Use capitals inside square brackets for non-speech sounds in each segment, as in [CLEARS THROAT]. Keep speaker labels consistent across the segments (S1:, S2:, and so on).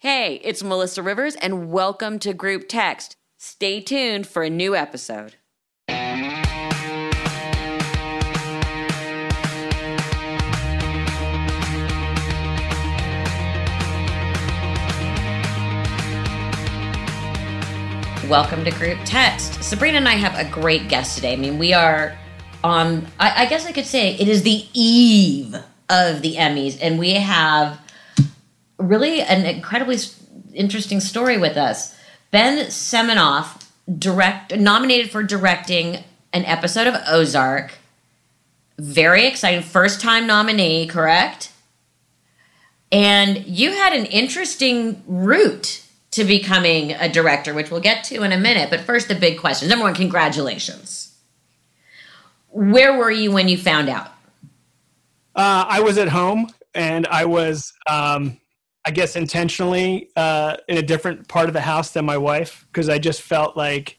S1: Hey, it's Melissa Rivers, and welcome to Group Text. Stay tuned for a new episode. Welcome to Group Text. Sabrina and I have a great guest today. I mean, we are on, I, I guess I could say it is the eve of the Emmys, and we have really an incredibly interesting story with us. Ben Semanoff, direct nominated for directing an episode of Ozark. Very exciting, first time nominee, correct? And you had an interesting route to becoming a director, which we'll get to in a minute. But first, the big question. Number one, congratulations. Where were you when you found out?
S2: Uh, I was at home and I was, um, I guess, intentionally uh, in a different part of the house than my wife because I just felt like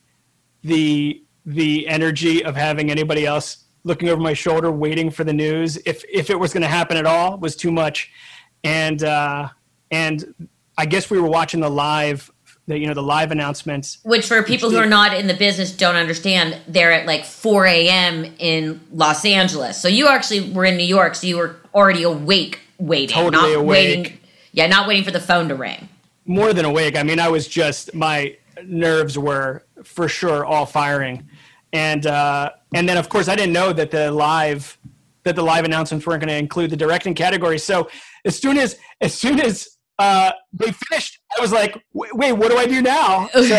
S2: the the energy of having anybody else looking over my shoulder waiting for the news, if if it was going to happen at all, was too much. And uh, and I guess we were watching the live, the you know the live announcements.
S1: Which, for people who are not in the business, don't understand, they're at like 4 a.m. in Los Angeles. So you actually were in New York, so you were already awake, waiting,
S2: Totally
S1: not
S2: awake.
S1: waiting. Yeah, not waiting for the phone to ring.
S2: more than awake. I mean, I was just my nerves were for sure all firing, and uh, and then of course I didn't know that the live that the live announcements weren't going to include the directing category. So as soon as as soon as uh, they finished, I was like, "Wait, wait, what do I do now?" So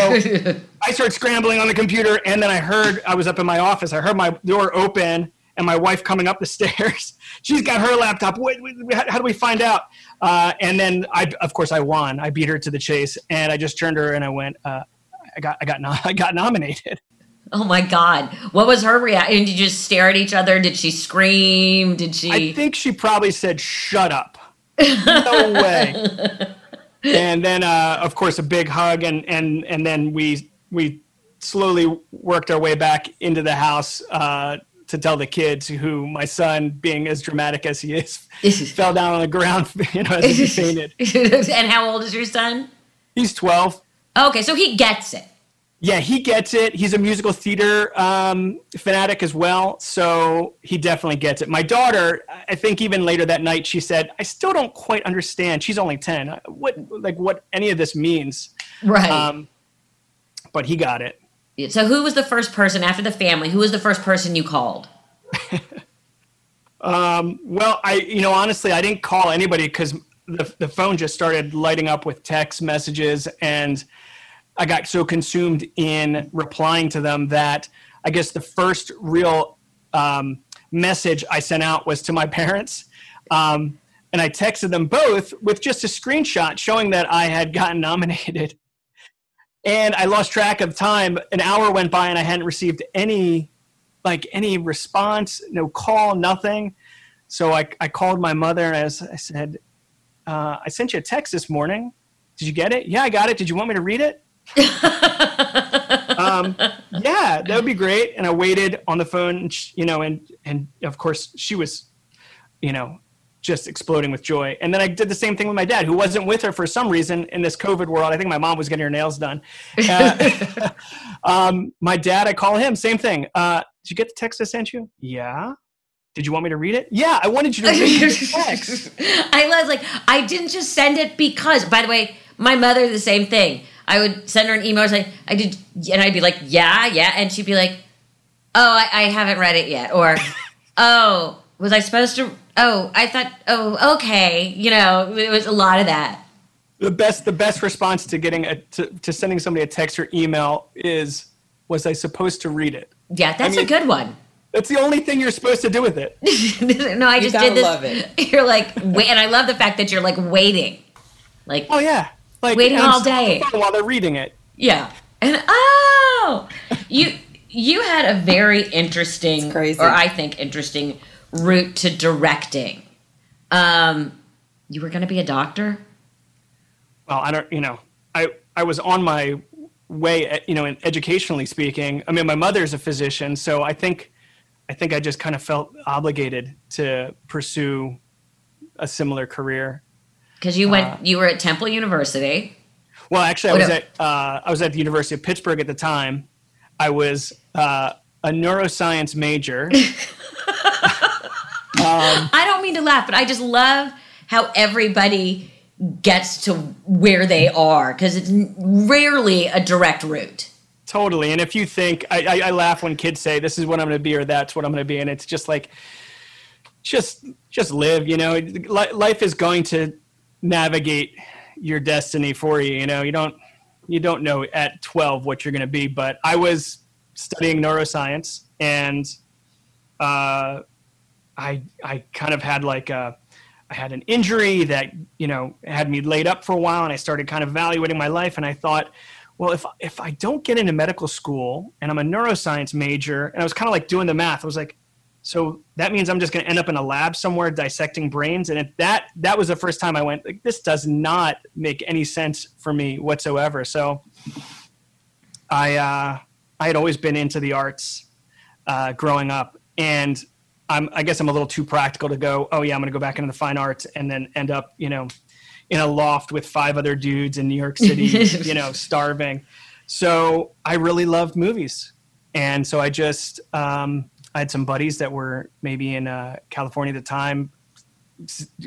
S2: [LAUGHS] I started scrambling on the computer, and then I heard I was up in my office. I heard my door open. And my wife coming up the [LAUGHS] stairs. She's got her laptop. Wait, wait, how, do we find out? Uh, and then I, of course, I won. I beat her to the chase, and I just turned her and I went, uh, "I got, I got, no- [LAUGHS] I got nominated."
S1: Oh my God. What was her reaction? Did you just stare at each other? Did she scream? Did she?
S2: I think she probably said, "Shut up." [LAUGHS] No way. and then, uh, of course, a big hug, and and and then we we slowly worked our way back into the house uh, to tell the kids. Who my son, being as dramatic as he is, fell down on the ground, [LAUGHS] you know, as he fainted. [LAUGHS]
S1: and how old is your son?
S2: He's twelve.
S1: Okay, so he gets it.
S2: Yeah, he gets it. He's a musical theater um, fanatic as well, so he definitely gets it. My daughter, I think even later that night, she said, "I still don't quite understand." She's only ten. What like what any of this means?
S1: Right.
S2: Um, but he got it.
S1: So who was the first person after the family? Who was the first person you called? [LAUGHS]
S2: Well, I you know honestly, I didn't call anybody because the the phone just started lighting up with text messages, and I got so consumed in replying to them that I guess the first real um, message I sent out was to my [LAUGHS] parents. Um, and I texted them both with just a screenshot showing that I had gotten [LAUGHS] nominated. And I lost track of time. An hour went by and I hadn't received any, like any response, no call, nothing. So I, I called my mother and I, was, I said, uh, I sent you a text this morning. Did you get it? Yeah, I got it. Did you want me to read it? [LAUGHS] um, yeah, that would be great. And I waited on the phone, you know, and and of course she was, you know, just exploding with joy. And then I did the same thing with my dad, who wasn't with her for some reason in this COVID world. I think my mom was getting her nails done. [LAUGHS] Uh, [LAUGHS] um, my dad, I call him, same thing. Uh, did you get the text I sent you? Yeah. Did you want me to read it? Yeah, I wanted you to read the [LAUGHS] text.
S1: I was like, I didn't just send it because. By the way, my mother the same thing. I would send her an email like, I did, and I'd be like, yeah, yeah, and she'd be like, oh, I, I haven't read it yet, or oh, was I supposed to? Oh, I thought, oh, okay, you know, it was a lot of that.
S2: the best the best response to getting a to, to sending somebody a text or email is was I supposed to read it?
S1: Yeah, that's
S2: mean-
S1: a good one.
S2: That's the only thing you're supposed to do with it. [LAUGHS]
S1: no, I just
S3: gotta
S1: did this.
S3: love it. [LAUGHS]
S1: You're like, wait, and I love the fact that you're like waiting, like,
S2: Oh yeah, like
S1: Waiting all
S2: still the
S1: day.
S2: while they're reading it.
S1: Yeah. And oh, you you had a very interesting,
S3: crazy.
S1: or I think interesting, route to directing. Um, you were going to be a doctor.
S2: Well, I don't, you know, I I was on my way, you know, in educationally speaking. I mean, my mother's a physician, so I think I think I just kind of felt obligated to pursue a similar career.
S1: Because you went, you were at Temple University.
S2: Well, actually, I was at uh, I was at the University of Pittsburgh at the time. I was uh, a neuroscience major. [LAUGHS]
S1: I don't mean to laugh, but I just love how everybody gets to where they are because it's rarely a direct route.
S2: Totally. And if you think, I, I, I laugh when kids say, "This is what I'm going to be," or "That's what I'm going to be," and it's just like, just just live. You know, life is going to navigate your destiny for you. You know, you don't you don't know at 12 what you're going to be. But I was studying neuroscience, and uh, I I kind of had like a I had an injury that you know had me laid up for a while, and I started kind of evaluating my life, and I thought, well, if if I don't get into medical school and I'm a neuroscience major, and I was kind of like doing the math, I was like, so that means I'm just going to end up in a lab somewhere dissecting brains, and it, that that was the first time I went, like, this does not make any sense for me whatsoever. So I uh, I had always been into the arts uh, growing up, and I'm, I guess I'm a little too practical to go. Oh yeah, I'm going to go back into the fine arts, and then end up, you know, in a loft with five other dudes in New York City, [LAUGHS] you know, starving. So I really loved movies, and so I just um, I had some buddies that were maybe in uh, California at the time,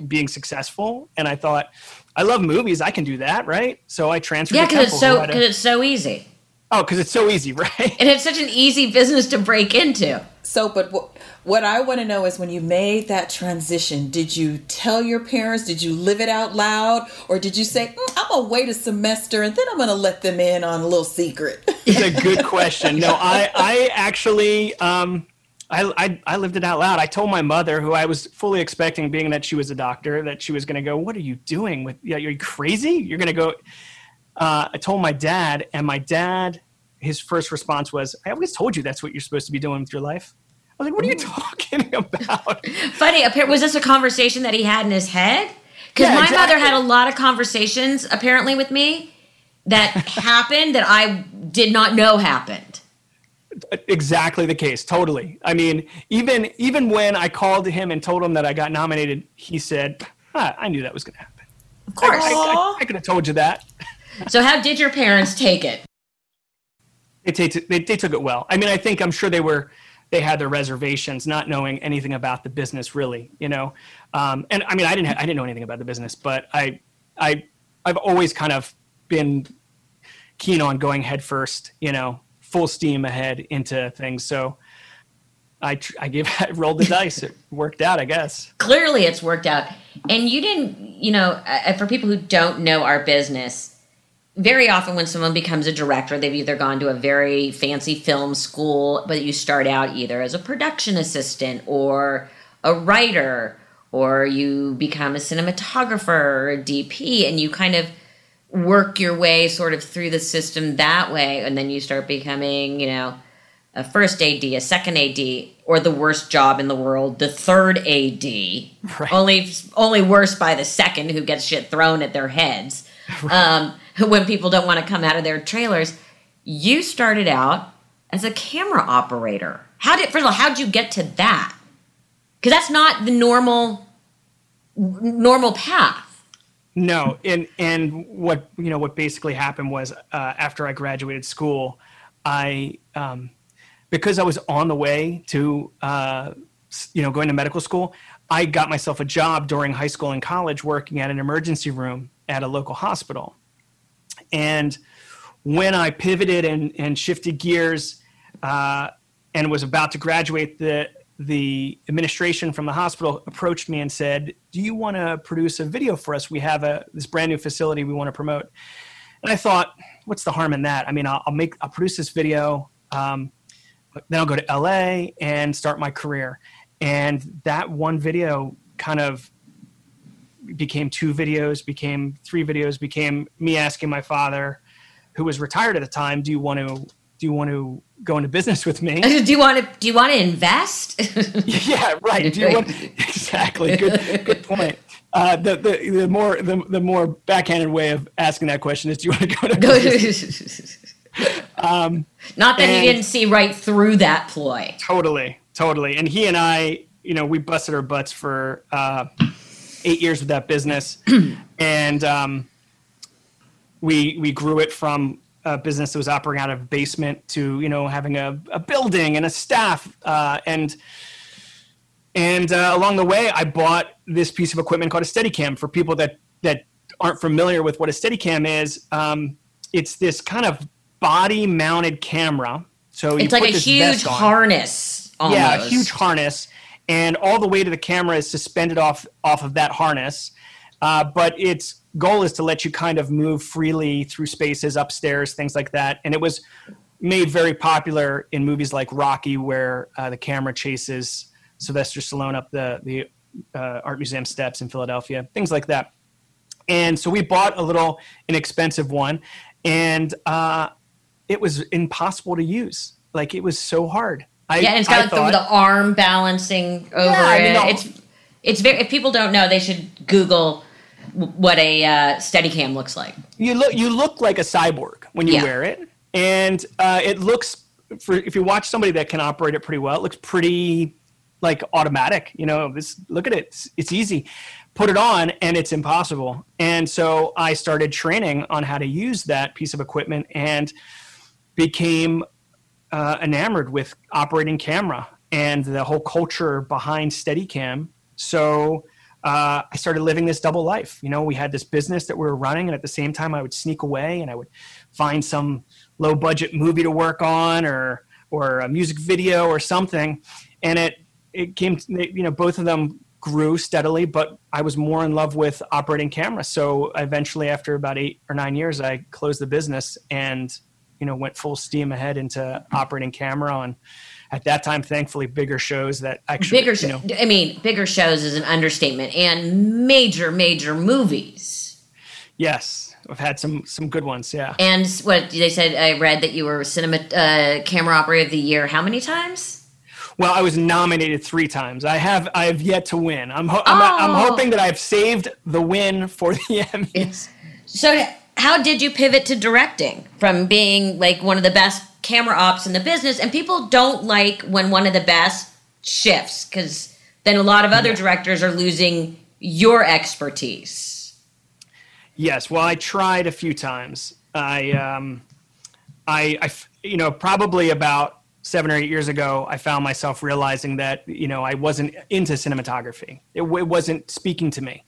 S2: being successful, and I thought, I love movies, I can do that, right? So I transferred.
S1: Yeah, because it's so because it's so easy,
S2: oh, because it's so easy, [LAUGHS] right?
S1: and it's such an easy business to break into.
S3: So, but what, what I want to know is when you made that transition, did you tell your parents? Did you live it out loud? Or did you say, "Mm, I'm going to wait a semester and then I'm going to let them in on a little secret? [LAUGHS]
S2: It's a good question. No, [LAUGHS] I, I actually, um, I, I, I lived it out loud. I told my mother, who I was fully expecting, being that she was a doctor, that she was going to go, "What are you doing? With yeah, you're crazy. You're going to go." Uh, I told my dad, and my dad, his first response was, "I always told you that's what you're supposed to be doing with your life." I was like, "What are you [LAUGHS] talking about?" [LAUGHS]
S1: Funny, was this a conversation that he had in his head? Because
S2: Yeah,
S1: my mother had a lot of conversations apparently with me that [LAUGHS] happened that I did not know happened.
S2: exactly the case totally i mean even even when i called him and told him that i got nominated he said ah, i knew that was going to happen
S1: Of course.
S2: I, I, I could have told you that
S1: so, how did your parents take it?
S2: they, take, they, they took it well i mean i think i'm sure they were they had their reservations not knowing anything about the business really you know? Um, and i mean i didn't ha- i didn't know anything about the business but i i i've always kind of been keen on going head first you know full steam ahead into things. So i tr- i gave [LAUGHS] i rolled the dice. It worked out i guess.
S1: Clearly, it's worked out. And you didn't, you know, uh, for people who don't know our business, very often when someone becomes a director, they've either gone to a very fancy film school, but you start out either as a production assistant or a writer, or you become a cinematographer or a DP, and you kind of work your way sort of through the system that way, and then you start becoming, you know, a first AD, a second AD, or the worst job in the world, the third AD. [LAUGHS]
S2: Right.
S1: Only, only worse by the second, who gets shit thrown at their heads. [LAUGHS] Um, when people don't want to come out of their trailers, you started out as a camera operator. How did first of all, how did you get to that? Because that's not the normal normal path.
S2: No, and and what you know what basically happened was uh, after I graduated school, I um, because I was on the way to uh, you know going to medical school, I got myself a job during high school and college working at an emergency room at a local hospital, and when I pivoted and, and shifted gears uh, and was about to graduate, the the administration from the hospital approached me and said, "Do you want to produce a video for us? We have a this brand new facility we want to promote." And I thought, "What's the harm in that? I mean, I'll, I'll make I'll produce this video, um, then I'll go to LA and start my career." And that one video kind of became two videos, became three videos, became me asking my father, who was retired at the time, "Do you want to do you want to go into business with me?" [LAUGHS]
S1: do you want to do you want to invest? [LAUGHS]
S2: yeah, right. Do you want [LAUGHS] exactly? Good, good point. Uh, the, the the more the, the more backhanded way of asking that question is, do you want to go to? business?
S1: Not that he didn't see right through that ploy.
S2: Totally, totally. And he and I, you know, we busted our butts for uh, eight years with that business, [CLEARS THROAT] and um, we we grew it from a business that was operating out of a basement to you know having a, a building and a staff uh, and and uh, along the way I bought this piece of equipment called a Steadicam for people that that aren't familiar with what a Steadicam is. Um, it's this kind of body mounted camera. So
S1: it's like a huge harness. Almost.
S2: Yeah, a huge harness, and all the weight of the camera is suspended off off of that harness. Uh, but its goal is to let you kind of move freely through spaces, upstairs, things like that. And it was made very popular in movies like Rocky, where uh, the camera chases Sylvester Stallone up the the uh, art museum steps in Philadelphia, things like that. And so we bought a little inexpensive one, and uh, it was impossible to use. Like it was so hard.
S1: I, yeah, and it's got thought, the, arm balancing over yeah, it. I mean, it's it's very. If people don't know, they should Google what a uh, Steadicam looks like.
S2: You look you look like a cyborg when you yeah. wear it, and uh, it looks for if you watch somebody that can operate it pretty well, it looks pretty like automatic. You know, this look at it, it's, it's easy. Put it on, and it's impossible. And so I started training on how to use that piece of equipment, and became uh, enamored with operating camera and the whole culture behind Steadicam. So uh, I started living this double life. You know, we had this business that we were running, and at the same time, I would sneak away and I would find some low budget movie to work on, or or a music video or something. And it it came, you know, both of them grew steadily, but I was more in love with operating camera. So eventually, after about eight or nine years, I closed the business and you know went full steam ahead into operating camera on at that time thankfully bigger shows that actually
S1: bigger you know, i mean bigger shows is an understatement and major major movies
S2: yes i've had some some good ones yeah
S1: and what they said i read that you were cinema uh, camera operator of the year how many times
S2: well, I was nominated three times. I have I have yet to win. I'm ho- I'm, oh. I'm, hoping that I've saved the win for the [LAUGHS] Emmys.
S1: So, how did you pivot to directing from being like one of the best camera ops in the business, and people don't like when one of the best shifts because then a lot of other yeah. directors are losing your expertise.
S2: Yes, well, I tried a few times. I, um, I, I, you know, probably about seven or eight years ago, I found myself realizing that you know I wasn't into cinematography. It, it wasn't speaking to me,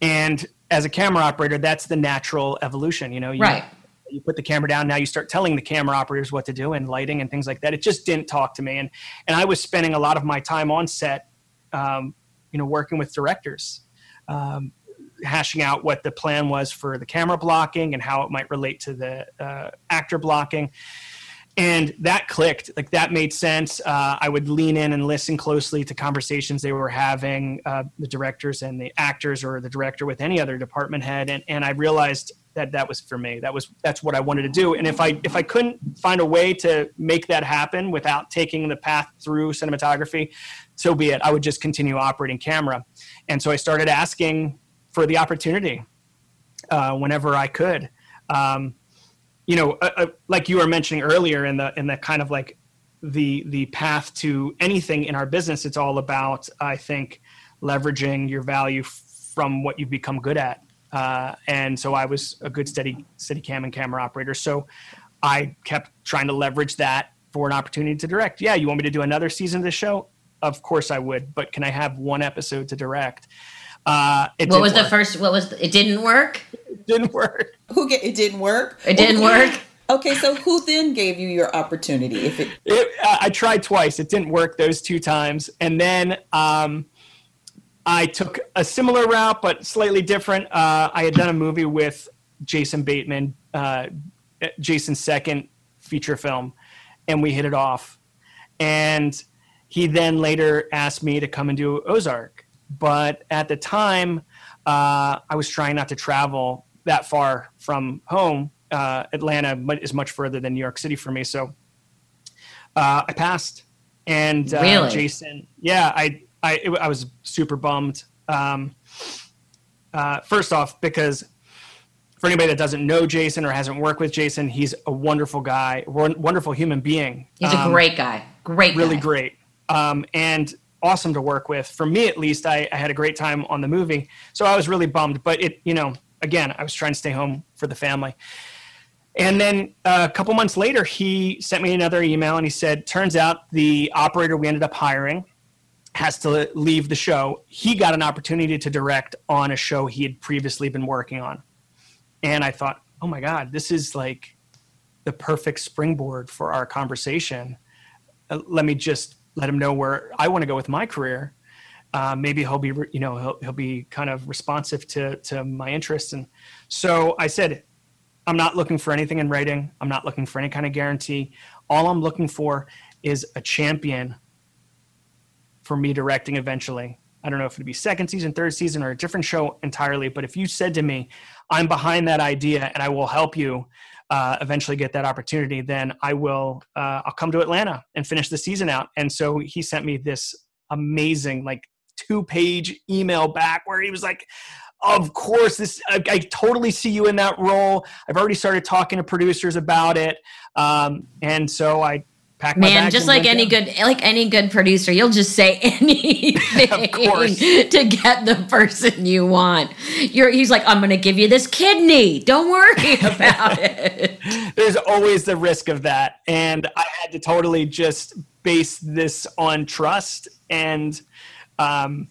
S2: and as a camera operator, that's the natural evolution. You know, you,
S1: right.
S2: you put the camera down now you start telling the camera operators what to do and lighting and things like that. It just didn't talk to me. And and i was spending a lot of my time on set um, you know working with directors um, hashing out what the plan was for the camera blocking and how it might relate to the uh, actor blocking and that clicked. Like that made sense. Uh, i would lean in and listen closely to conversations they were having uh, the directors and the actors or the director with any other department head. And, and i realized that that was for me. That was that's what i wanted to do. And if i if i couldn't find a way to make that happen without taking the path through cinematography so be it. I would just continue operating camera. And so i started asking for the opportunity uh, whenever i could. Um, you know uh, uh, like you were mentioning earlier in the in the kind of like the the path to anything in our business it's all about i think leveraging your value from what you've become good at uh, and so I was a good steady Steadicam and camera operator. So I kept trying to leverage that for an opportunity to direct. Yeah, you want me to do another season of the show? Of course I would, but can I have one episode to direct?
S1: Uh, what was work. the first? What was the, it? Didn't work.
S2: It didn't work.
S3: Who get it? Didn't work.
S1: It didn't okay. work. [LAUGHS]
S3: Okay, so who then gave you your opportunity? If it,
S2: it uh, I tried twice, it didn't work those two times, and then um, I took a similar route, but slightly different. Uh, I had done a movie with Jason Bateman, uh, Jason's second feature film, and we hit it off. And he then later asked me to come and do Ozark. But at the time, uh, I was trying not to travel that far from home. Uh, Atlanta is much further than New York City for me. So uh, I passed. And uh,
S1: really?
S2: Jason, yeah, I I it, I was super bummed. Um, uh, first off, because for anybody that doesn't know Jason or hasn't worked with Jason, he's a wonderful guy, wonderful human being.
S1: He's um, a great guy, great,
S2: really
S1: guy.
S2: great. Um, and awesome to work with. For me, at least, I, I had a great time on the movie. So I was really bummed. But it, you know, again, I was trying to stay home for the family. And then uh, a couple months later, he sent me another email and he said, Turns out the operator we ended up hiring has to leave the show. He got an opportunity to direct on a show he had previously been working on. And I thought, oh my God, this is like the perfect springboard for our conversation. Uh, let me just let him know where I want to go with my career. Uh, maybe he'll be, you know, he'll, he'll be kind of responsive to, to my interests. And so I said, I'm not looking for anything in writing. I'm not looking for any kind of guarantee. All I'm looking for is a champion for me directing eventually. I don't know if it'd be second season, third season, or a different show entirely. But if you said to me, I'm behind that idea and I will help you uh, eventually get that opportunity, then I will, uh, I'll come to Atlanta and finish the season out. And so he sent me this amazing, like, two page email back where he was like, of course this I, I, totally see you in that role i've already started talking to producers about it um, and so i packed
S1: man just like any down. good like any good producer you'll just say [LAUGHS] anything to get the person you want. You're he's like i'm gonna give you this kidney. Don't worry [LAUGHS] about it.
S2: There's always the risk of that. And i had to totally just base this on trust and um,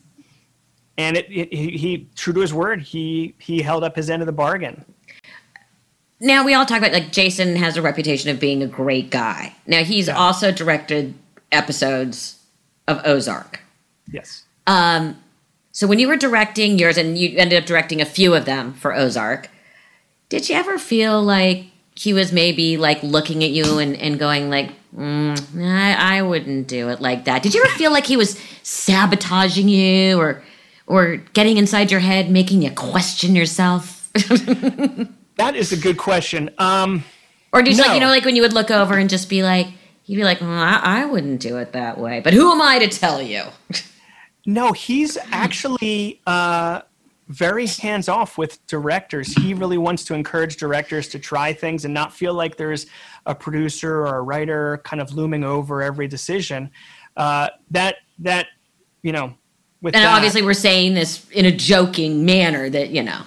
S2: and it, it, he, he true to his word he he held up his end of the bargain
S1: now we all talk about like jason has a reputation of being a great guy now he's yeah. also directed episodes of ozark
S2: yes
S1: um so when you were directing yours and you ended up directing a few of them for ozark did you ever feel like he was maybe like looking at you and, and going like mm, I, I wouldn't do it like that did you ever feel like he was sabotaging you or or getting inside your head, making you question yourself? [LAUGHS]
S2: that is a good question. Um,
S1: or just no. like you know, like when you would look over and just be like, you'd be like, well, I, I wouldn't do it that way. But who am I to tell you? [LAUGHS]
S2: no, he's actually uh, very hands off with directors. He really wants to encourage directors to try things and not feel like there's a producer or a writer kind of looming over every decision. Uh, that that you know
S1: with and that. obviously we're saying this in a joking manner that you know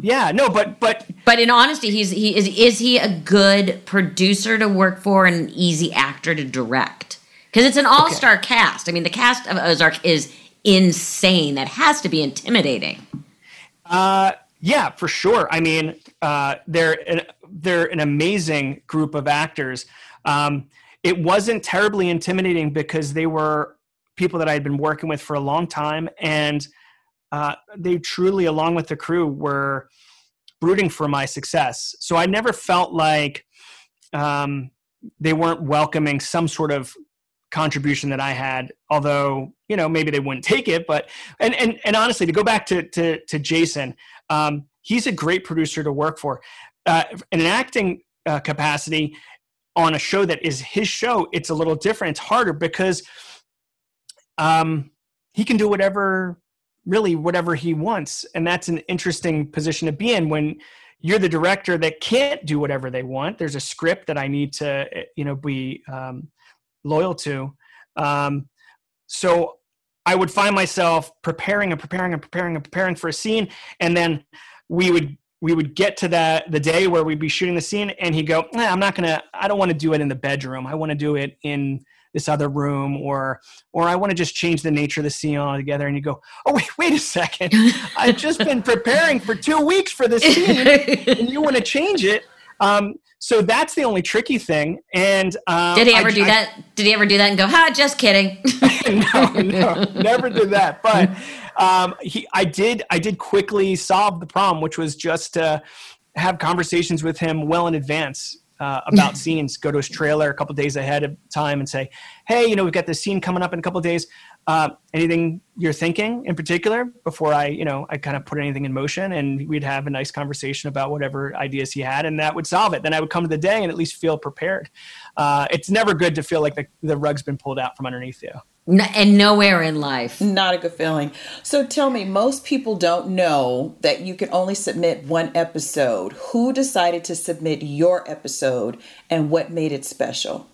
S2: yeah no but but
S1: but in honesty he's he is is he a good producer to work for and an easy actor to direct? Because it's an all-star okay. cast. I mean the cast of ozark is insane. That has to be intimidating.
S2: Uh yeah for sure. I mean uh they're an, they're an amazing group of actors. Um it wasn't terribly intimidating because they were people that I had been working with for a long time, and uh, they truly, along with the crew, were rooting for my success. So I never felt like um, they weren't welcoming some sort of contribution that I had, although you know maybe they wouldn't take it. But and and and honestly, to go back to to, to Jason, um, he's a great producer to work for. Uh, in an acting uh, capacity on a show that is his show, it's a little different. It's harder because um, he can do whatever, really whatever he wants, and that's an interesting position to be in when you're the director that can't do whatever they want. There's a script that I need to, you know, be um, loyal to. Um, so I would find myself preparing and preparing and preparing and preparing for a scene, and then we would we would get to that the day where we'd be shooting the scene, and he'd go, eh, "I'm not gonna. I don't want to do it in the bedroom. I want to do it in this other room or or I want to just change the nature of the scene altogether and you go oh wait wait a second. [LAUGHS] I've just been preparing for two weeks for this scene [LAUGHS] and you want to change it. Um, so that's the only tricky thing and
S1: um, did he ever I, do I, that? Did he ever do that and go ha just kidding. [LAUGHS]
S2: No no never did that but um, he I did I did quickly solve the problem which was just to have conversations with him well in advance uh, about scenes, go to his trailer a couple days ahead of time and say, "Hey, you know, we've got this scene coming up in a couple days. Uh, anything you're thinking in particular?" Before I, you know, I kind of put anything in motion, and we'd have a nice conversation about whatever ideas he had, and that would solve it. Then I would come to the day and at least feel prepared. Uh, it's never good to feel like the, the rug's been pulled out from underneath you
S1: and nowhere in life.
S3: Not a good feeling. So tell me, most people don't know that you can only submit one episode. Who decided to submit your episode and what made it special?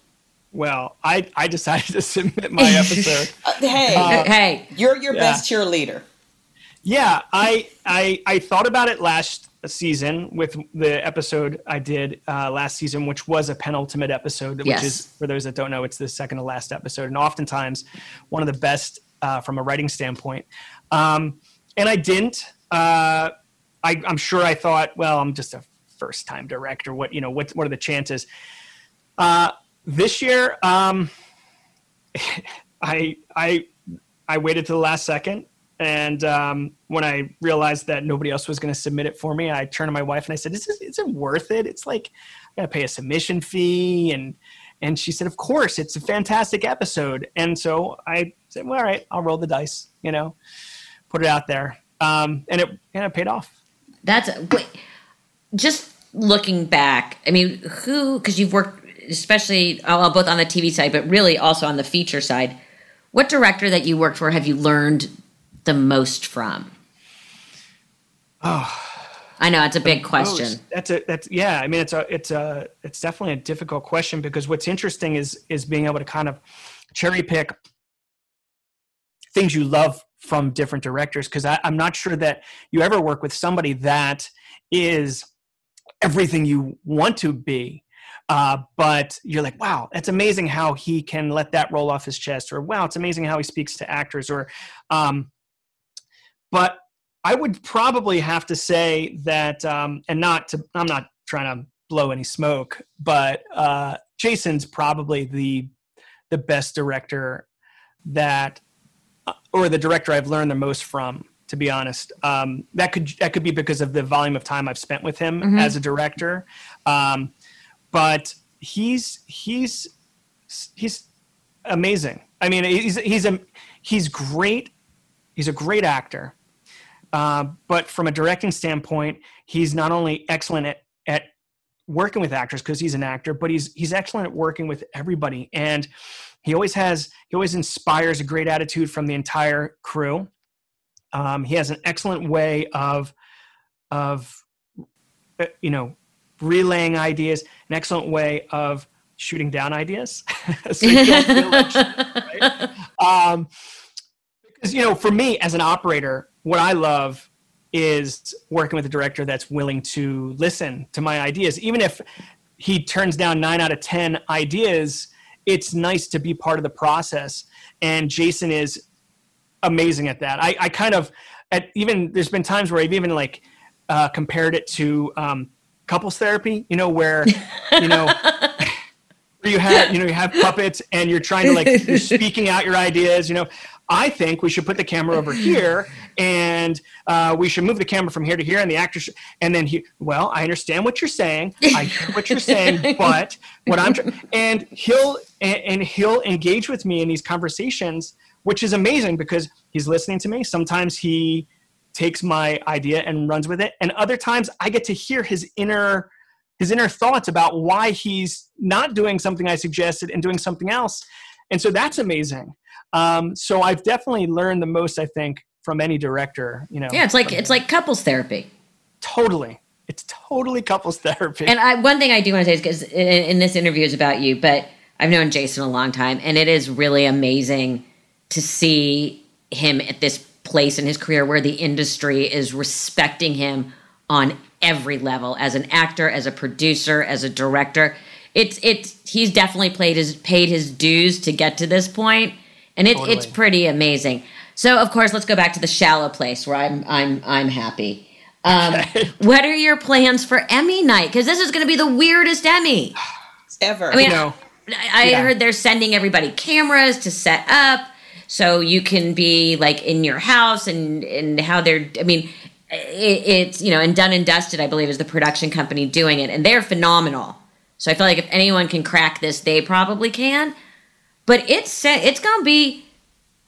S2: well, I I decided [LAUGHS] to submit my episode. [LAUGHS]
S3: Uh, hey,
S1: Uh, [LAUGHS] hey,
S3: you're your
S2: yeah.
S3: best cheerleader.
S2: Yeah, I I I thought about it last season with the episode I did uh, last season, which was a penultimate episode. Which
S1: Yes.
S2: is for those that don't know, it's the second to last episode, and oftentimes one of the best uh, from a writing standpoint. Um, and I didn't. Uh, I, I'm sure I thought, well, I'm just a first time director. What you know, what what are the chances? Uh, this year, um, [LAUGHS] I I I waited to the last second, and um, when I realized that nobody else was going to submit it for me, I turned to my wife and I said, "Is it worth it? It's like I got to pay a submission fee." And and she said, "Of course, it's a fantastic episode." And so I said, "Well, all right, I'll roll the dice." You know, put it out there, um, and it and it paid off.
S1: that's wait, just looking back. I mean, who? Because you've worked, especially uh, both on the TV side, but really also on the feature side. What director that you worked for have you learned the most from?
S2: Oh.
S1: I know it's a big question.
S2: That's a that's yeah. I mean, it's a it's a it's definitely a difficult question because what's interesting is is being able to kind of cherry pick things you love from different directors because I'm not sure that you ever work with somebody that is everything you want to be. Uh, but you're like, wow, that's amazing how he can let that roll off his chest, or wow, it's amazing how he speaks to actors, or, um, but I would probably have to say that, um, and not to, I'm not trying to blow any smoke, but uh, Jason's probably the the best director that, uh, or the director I've learned the most from. To be honest, um, that could that could be because of the volume of time I've spent with him as a director, um, but he's he's he's amazing. I mean, he's he's a he's great. He's a great actor. Uh, but from a directing standpoint, he's not only excellent at, at working with actors because he's an actor, but he's he's excellent at working with everybody, and he always has he always inspires a great attitude from the entire crew. Um, he has an excellent way of of uh, you know relaying ideas, an excellent way of shooting down ideas. [LAUGHS] so you don't feel like right? um, because you know, for me as an operator, what I love is working with a director that's willing to listen to my ideas, even if he turns down nine out of ten ideas. It's nice to be part of the process, and Jason is amazing at that. I, I kind of at even there's been times where I've even like uh, compared it to um, couples therapy. You know, where you know [LAUGHS] where you have you know you have puppets and you're trying to like you're [LAUGHS] speaking out your ideas. You know, I think we should put the camera over here [LAUGHS] and uh, we should move the camera from here to here and the actor and then he well I understand what you're saying. I hear what you're saying [LAUGHS] but what I'm tr- and he'll and, and he'll engage with me in these conversations which is amazing because he's listening to me. Sometimes he takes my idea and runs with it and other times I get to hear his inner his inner thoughts about why he's not doing something I suggested and doing something else. And so that's amazing um, so I've definitely learned the most, I think, from any director. You know,
S1: Yeah, it's like it's like couples therapy.
S2: totally. It's totally couples [LAUGHS] therapy.
S1: And I, one thing I do want to say is because in, in this interview is about you, but I've known Jason a long time, and it is really amazing to see him at this place in his career where the industry is respecting him on every level as an actor, as a producer, as a director. It's it's he's definitely played his paid his dues to get to this point, and it, it's pretty amazing. So of course, let's go back to the shallow place where I'm I'm I'm happy. Um, [LAUGHS] what are your plans for Emmy night? Because this is going to be the weirdest Emmy. [SIGHS]
S3: Ever.
S1: I mean,
S2: you know,
S1: I I
S2: Yeah.
S1: heard they're sending everybody cameras to set up so you can be like in your house and and how they're. I mean, it, it's you know, and Done and Dusted, I believe, is the production company doing it, and they're phenomenal. So I feel like if anyone can crack this, they probably can. But it's it's going to be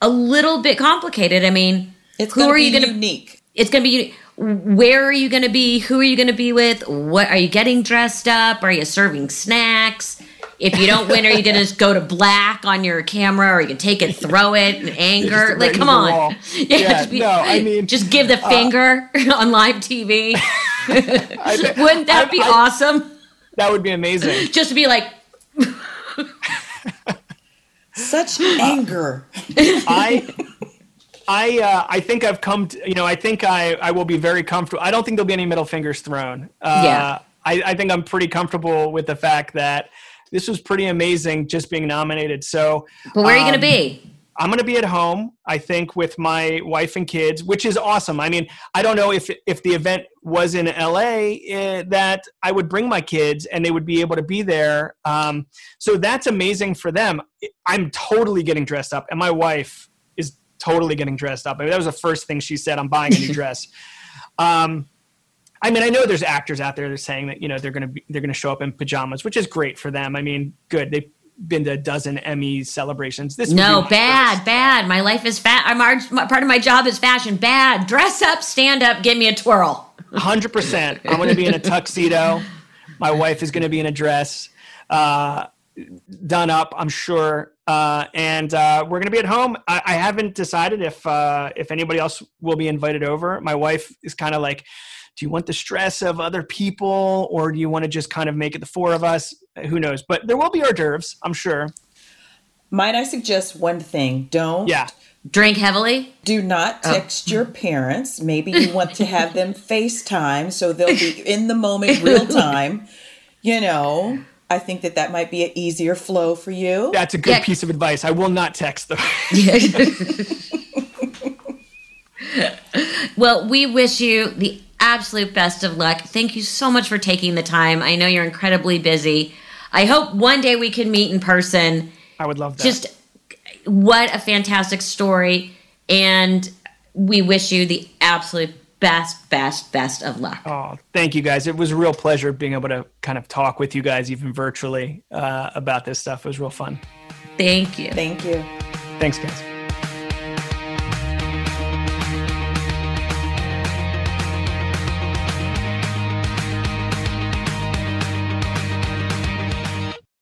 S1: a little bit complicated. I mean,
S3: it's
S1: who
S3: gonna
S1: are
S3: be
S1: you going to?
S3: unique.
S1: It's going to be. uni- Where are you going to be? Who are you going to be with? What are you getting dressed up? Are you serving snacks? If you don't win, are you going to just go to black on your camera, or you can take it, throw it in [LAUGHS] anger?
S2: right
S1: Like, come on,
S2: wall. [LAUGHS] Yeah,
S1: just
S2: no, I mean, uh,
S1: just give the finger [LAUGHS] on live TV.
S2: I,
S1: Wouldn't that
S2: I-
S1: be
S2: I-
S1: awesome?
S2: that would be amazing.
S1: Just to be like,
S3: Such anger. [LAUGHS]
S2: I I uh, I think I've come to you know I think I I will be very comfortable. I don't think there'll be any middle fingers thrown. Uh,
S1: Yeah.
S2: I, I think I'm pretty comfortable with the fact that this was pretty amazing just being nominated. So
S1: But where are you going
S2: um,
S1: to be?
S2: I'm going to be at home, I think, with my wife and kids, which is awesome. I mean, I don't know if if the event was in LA eh, that I would bring my kids and they would be able to be there. Um, so that's amazing for them. I'm totally getting dressed up, and my wife is totally getting dressed up. I mean, that was the first thing she said. I'm buying a new [LAUGHS] dress. Um, I mean, I know there's actors out there that are saying that you know they're gonna be they're gonna show up in pajamas, which is great for them. I mean, good. They've been to a dozen Emmy celebrations. This
S1: No, bad,
S2: first.
S1: bad. My life is fat. I'm our, part of my job is fashion. Bad. Dress up, stand up, give me a twirl.
S2: Hundred percent. I'm going to be in a [LAUGHS] tuxedo. My wife is going to be in a dress, uh, done up. I'm sure, uh, and uh, we're going to be at home. I, I haven't decided if uh, if anybody else will be invited over. My wife is kind of like, "Do you want the stress of other people, or do you want to just kind of make it the four of us?" Uh, who knows? But there will be hors d'oeuvres. I'm sure.
S3: Might I suggest one thing? Don't
S2: Yeah.
S1: Drink heavily.
S3: do not oh. text your parents. Maybe you want to have them [LAUGHS] FaceTime so they'll be in the moment, real time. You know, I think that that might be an easier flow for you.
S2: That's a good
S1: Yeah.
S2: piece of advice. I will not text them. [LAUGHS]
S1: well, we wish you the absolute best of luck. Thank you so much for taking the time. I know you're incredibly busy. I hope one day we can meet in person.
S2: I would love that.
S1: Just what a fantastic story. And we wish you the absolute best, best, best of luck.
S2: Oh, thank you guys. It was a real pleasure being able to kind of talk with you guys, even virtually, uh, about this stuff. It was real fun.
S1: Thank you.
S3: Thank you.
S2: Thanks, guys.